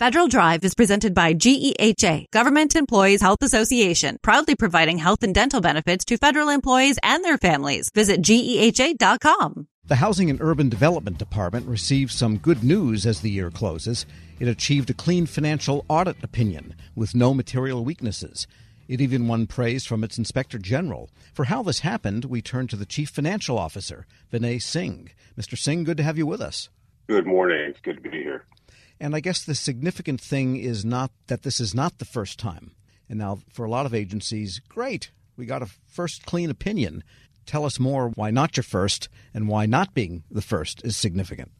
Federal Drive is presented by GEHA, Government Employees Health Association, proudly providing health and dental benefits to federal employees and their families. Visit GEHA.com. The Housing and Urban Development Department received some good news as the year closes. It achieved a clean financial audit opinion with no material weaknesses. It even won praise from its Inspector General. For how this happened, we turn to the Chief Financial Officer, Vinay Singh. Mr. Singh, good to have you with us. Good morning. It's good to be here. And I guess the significant thing is not that this is not the first time. And now, for a lot of agencies, great, we got a first clean opinion. Tell us more why not your first and why not being the first is significant.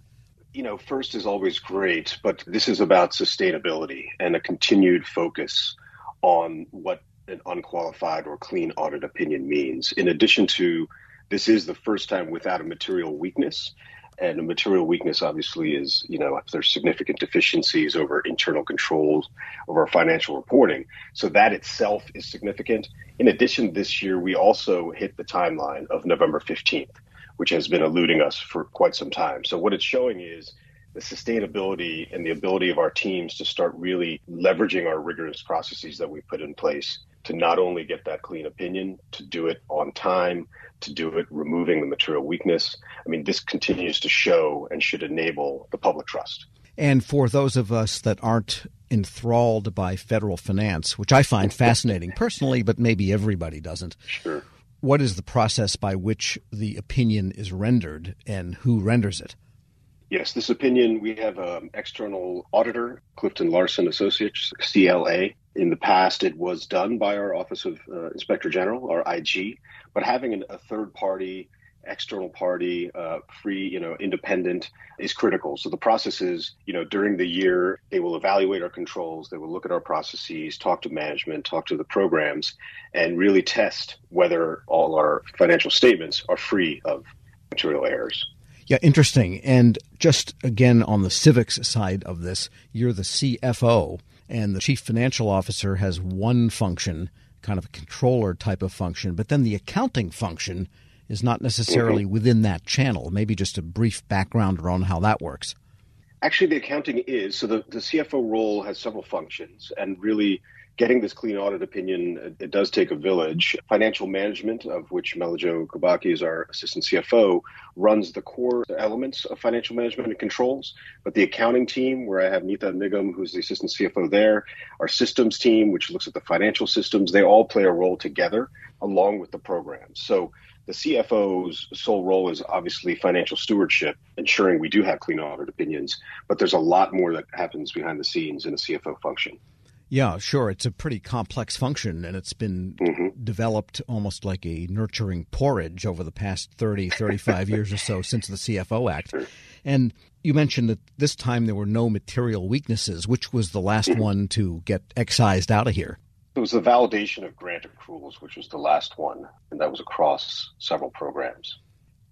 You know, first is always great, but this is about sustainability and a continued focus on what an unqualified or clean audit opinion means. In addition to this is the first time without a material weakness and a material weakness, obviously, is you know if there's significant deficiencies over internal controls over financial reporting. So that itself is significant. In addition, this year we also hit the timeline of November 15th, which has been eluding us for quite some time. So what it's showing is the sustainability and the ability of our teams to start really leveraging our rigorous processes that we put in place to not only get that clean opinion, to do it on time, to do it removing the material weakness. I mean, this continues to show and should enable the public trust. And for those of us that aren't enthralled by federal finance, which I find fascinating personally, but maybe everybody doesn't. Sure. What is the process by which the opinion is rendered and who renders it? Yes, this opinion, we have an external auditor, Clifton Larson Associates, CLA. In the past, it was done by our Office of uh, Inspector General, our IG, but having an, a third party, external party, uh, free, you know, independent is critical. So the process is, you know, during the year, they will evaluate our controls, they will look at our processes, talk to management, talk to the programs, and really test whether all our financial statements are free of material errors. Yeah, interesting. And just again on the civics side of this, you're the CFO, and the chief financial officer has one function, kind of a controller type of function, but then the accounting function is not necessarily mm-hmm. within that channel. Maybe just a brief background around how that works. Actually, the accounting is so the, the CFO role has several functions, and really getting this clean audit opinion, it does take a village. Financial management, of which Melajo Kubaki is our assistant CFO, runs the core elements of financial management and controls. But the accounting team, where I have Nita Nigam, who's the assistant CFO there, our systems team, which looks at the financial systems, they all play a role together along with the programs. So the CFO's sole role is obviously financial stewardship, ensuring we do have clean audit opinions, but there's a lot more that happens behind the scenes in a CFO function. Yeah, sure. It's a pretty complex function, and it's been mm-hmm. developed almost like a nurturing porridge over the past 30, 35 years or so since the CFO Act. And you mentioned that this time there were no material weaknesses. Which was the last mm-hmm. one to get excised out of here? It was the validation of grant accruals, which was the last one, and that was across several programs.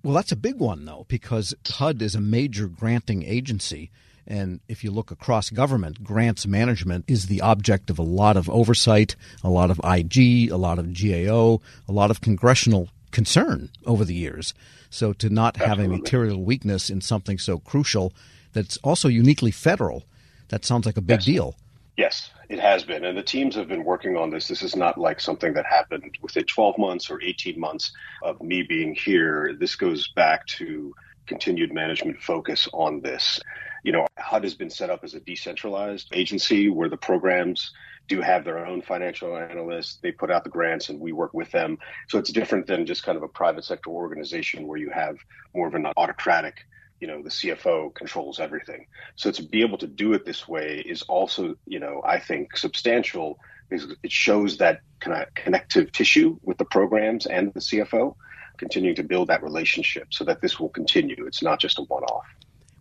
Well, that's a big one, though, because HUD is a major granting agency. And if you look across government, grants management is the object of a lot of oversight, a lot of IG, a lot of GAO, a lot of congressional concern over the years. So to not Absolutely. have a material weakness in something so crucial that's also uniquely federal, that sounds like a big yes. deal. Yes, it has been. And the teams have been working on this. This is not like something that happened within 12 months or 18 months of me being here. This goes back to continued management focus on this you know, HUD has been set up as a decentralized agency where the programs do have their own financial analysts. They put out the grants and we work with them. So it's different than just kind of a private sector organization where you have more of an autocratic, you know, the CFO controls everything. So to be able to do it this way is also, you know, I think substantial because it shows that kind of connective tissue with the programs and the CFO, continuing to build that relationship so that this will continue. It's not just a one off.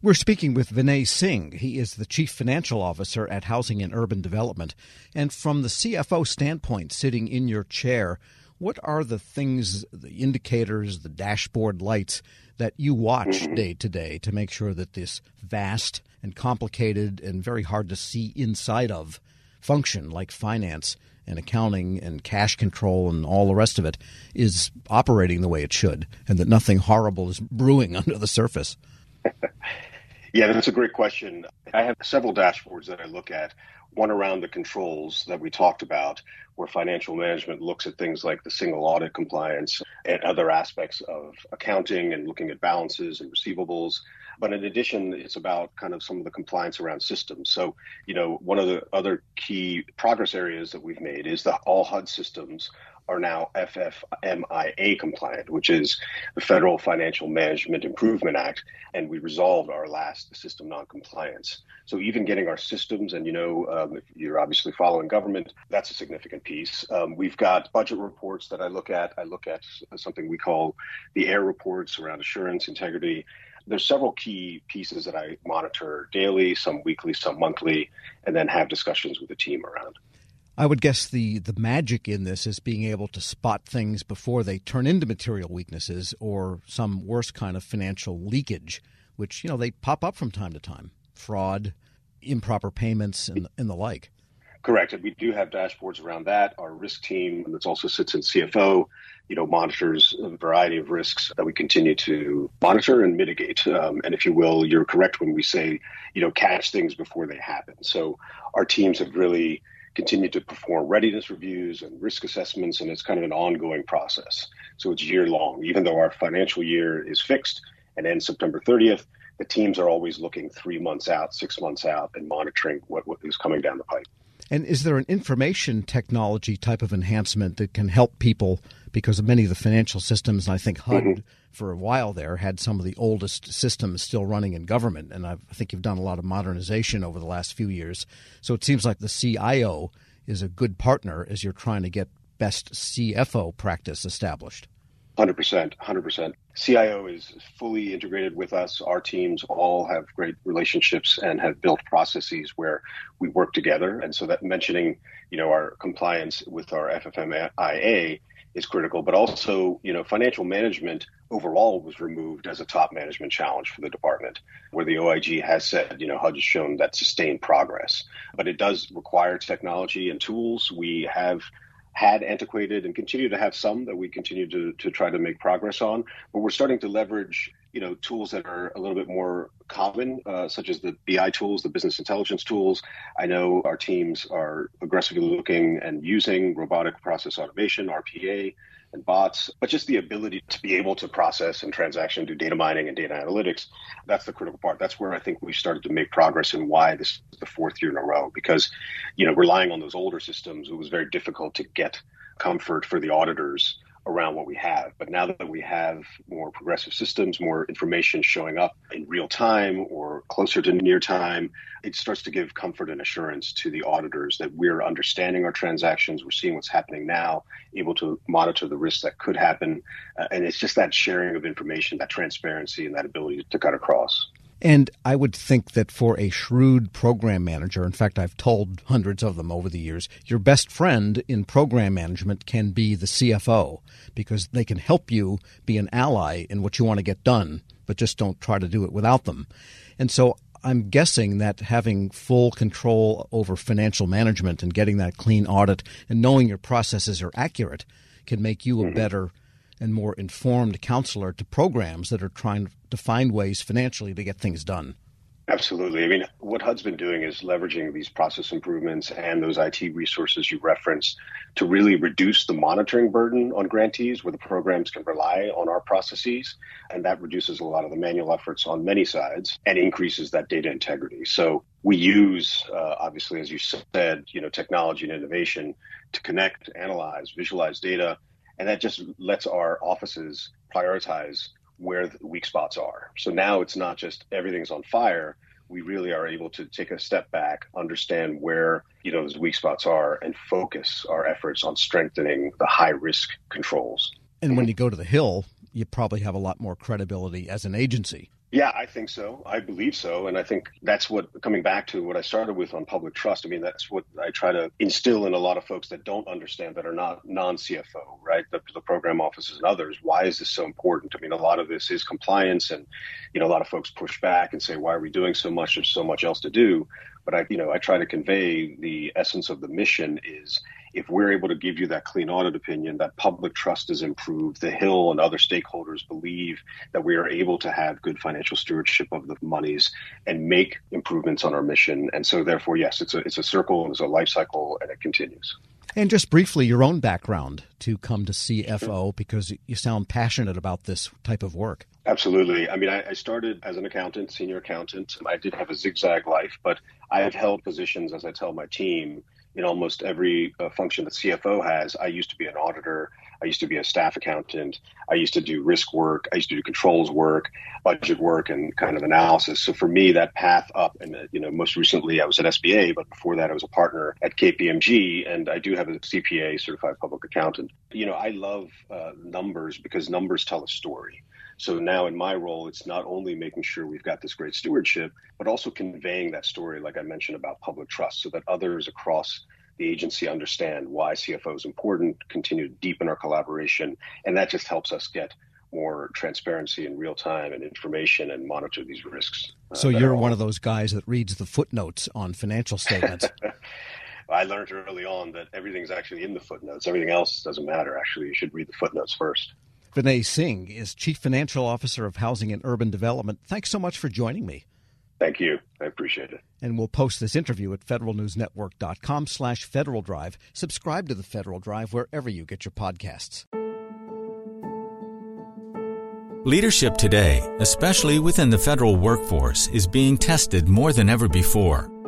We're speaking with Vinay Singh. He is the Chief Financial Officer at Housing and Urban Development. And from the CFO standpoint, sitting in your chair, what are the things, the indicators, the dashboard lights that you watch mm-hmm. day to day to make sure that this vast and complicated and very hard to see inside of function like finance and accounting and cash control and all the rest of it is operating the way it should and that nothing horrible is brewing under the surface? Yeah, that's a great question. I have several dashboards that I look at. One around the controls that we talked about, where financial management looks at things like the single audit compliance and other aspects of accounting and looking at balances and receivables. But in addition, it's about kind of some of the compliance around systems. So, you know, one of the other key progress areas that we've made is the all HUD systems are now FFMIA compliant, which is the Federal Financial Management Improvement Act, and we resolved our last system noncompliance. So even getting our systems, and you know, um, you're obviously following government, that's a significant piece. Um, we've got budget reports that I look at. I look at something we call the AIR reports around assurance, integrity. There's several key pieces that I monitor daily, some weekly, some monthly, and then have discussions with the team around. I would guess the, the magic in this is being able to spot things before they turn into material weaknesses or some worse kind of financial leakage, which, you know, they pop up from time to time. Fraud, improper payments, and, and the like. Correct. And we do have dashboards around that. Our risk team, that also sits in CFO, you know, monitors a variety of risks that we continue to monitor and mitigate. Um, and if you will, you're correct when we say, you know, catch things before they happen. So our teams have really continue to perform readiness reviews and risk assessments, and it's kind of an ongoing process. So it's year long. Even though our financial year is fixed and ends September 30th, the teams are always looking three months out, six months out, and monitoring what, what is coming down the pipe. And is there an information technology type of enhancement that can help people? Because many of the financial systems, I think HUD mm-hmm. for a while there had some of the oldest systems still running in government. And I think you've done a lot of modernization over the last few years. So it seems like the CIO is a good partner as you're trying to get best CFO practice established. 100%. 100%. CIO is fully integrated with us. Our teams all have great relationships and have built processes where we work together. And so that mentioning, you know, our compliance with our FFMIA is critical, but also, you know, financial management overall was removed as a top management challenge for the department, where the OIG has said, you know, HUD has shown that sustained progress. But it does require technology and tools. We have had antiquated and continue to have some that we continue to, to try to make progress on. But we're starting to leverage, you know, tools that are a little bit more common, uh, such as the BI tools, the business intelligence tools. I know our teams are aggressively looking and using robotic process automation, RPA, and bots, but just the ability to be able to process and transaction, do data mining and data analytics. That's the critical part. That's where I think we started to make progress and why this is the fourth year in a row. Because, you know, relying on those older systems, it was very difficult to get comfort for the auditors around what we have. But now that we have more progressive systems, more information showing up in real time or closer to near time, it starts to give comfort and assurance to the auditors that we're understanding our transactions, we're seeing what's happening now, able to monitor the risks that could happen. Uh, and it's just that sharing of information, that transparency, and that ability to cut across. And I would think that for a shrewd program manager, in fact, I've told hundreds of them over the years, your best friend in program management can be the CFO because they can help you be an ally in what you want to get done, but just don't try to do it without them. And so I'm guessing that having full control over financial management and getting that clean audit and knowing your processes are accurate can make you a mm-hmm. better and more informed counselor to programs that are trying to find ways financially to get things done. Absolutely. I mean, what HUD's been doing is leveraging these process improvements and those IT resources you referenced to really reduce the monitoring burden on grantees where the programs can rely on our processes. And that reduces a lot of the manual efforts on many sides and increases that data integrity. So we use, uh, obviously, as you said, you know, technology and innovation to connect, analyze, visualize data and that just lets our offices prioritize where the weak spots are. So now it's not just everything's on fire. We really are able to take a step back, understand where you know those weak spots are, and focus our efforts on strengthening the high risk controls. And when you go to the Hill, you probably have a lot more credibility as an agency yeah, I think so. I believe so. And I think that's what, coming back to what I started with on public trust, I mean, that's what I try to instill in a lot of folks that don't understand, that are not non CFO, right? The, the, program offices and others. Why is this so important? I mean, a lot of this is compliance. And, you know, a lot of folks push back and say, why are we doing so much? There's so much else to do. But I, you know, I try to convey the essence of the mission is if we're able to give you that clean audit opinion, that public trust is improved, the Hill and other stakeholders believe that we are able to have good financial stewardship of the monies and make improvements on our mission. And so, therefore, yes, it's a it's a circle, it's a life cycle, and it continues. And just briefly, your own background to come to CFO because you sound passionate about this type of work. Absolutely. I mean, I, I, started as an accountant, senior accountant. I did have a zigzag life, but I have held positions, as I tell my team, in almost every uh, function that CFO has. I used to be an auditor. I used to be a staff accountant. I used to do risk work. I used to do controls work, budget work, and kind of analysis. So for me, that path up, and uh, you know, most recently I was at SBA, but before that I was a partner at KPMG, and I do have a CPA, certified public accountant. You know, I love uh, numbers because numbers tell a story. So now in my role, it's not only making sure we've got this great stewardship, but also conveying that story, like I mentioned about public trust, so that others across the agency understand why CFO is important, continue to deepen our collaboration, and that just helps us get more transparency in real time and information and monitor these risks. Uh, so you're one of those guys that reads the footnotes on financial statements. I learned early on that everything's actually in the footnotes. Everything else doesn't matter. Actually, you should read the footnotes first. Vinay Singh is Chief Financial Officer of Housing and Urban Development. Thanks so much for joining me. Thank you. I appreciate it. And we'll post this interview at federalnewsnetwork.com slash Federal Drive. Subscribe to the Federal Drive wherever you get your podcasts. Leadership today, especially within the federal workforce, is being tested more than ever before.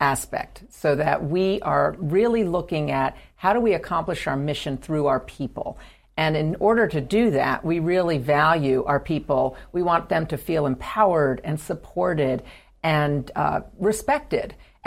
aspect so that we are really looking at how do we accomplish our mission through our people. And in order to do that, we really value our people. We want them to feel empowered and supported and uh, respected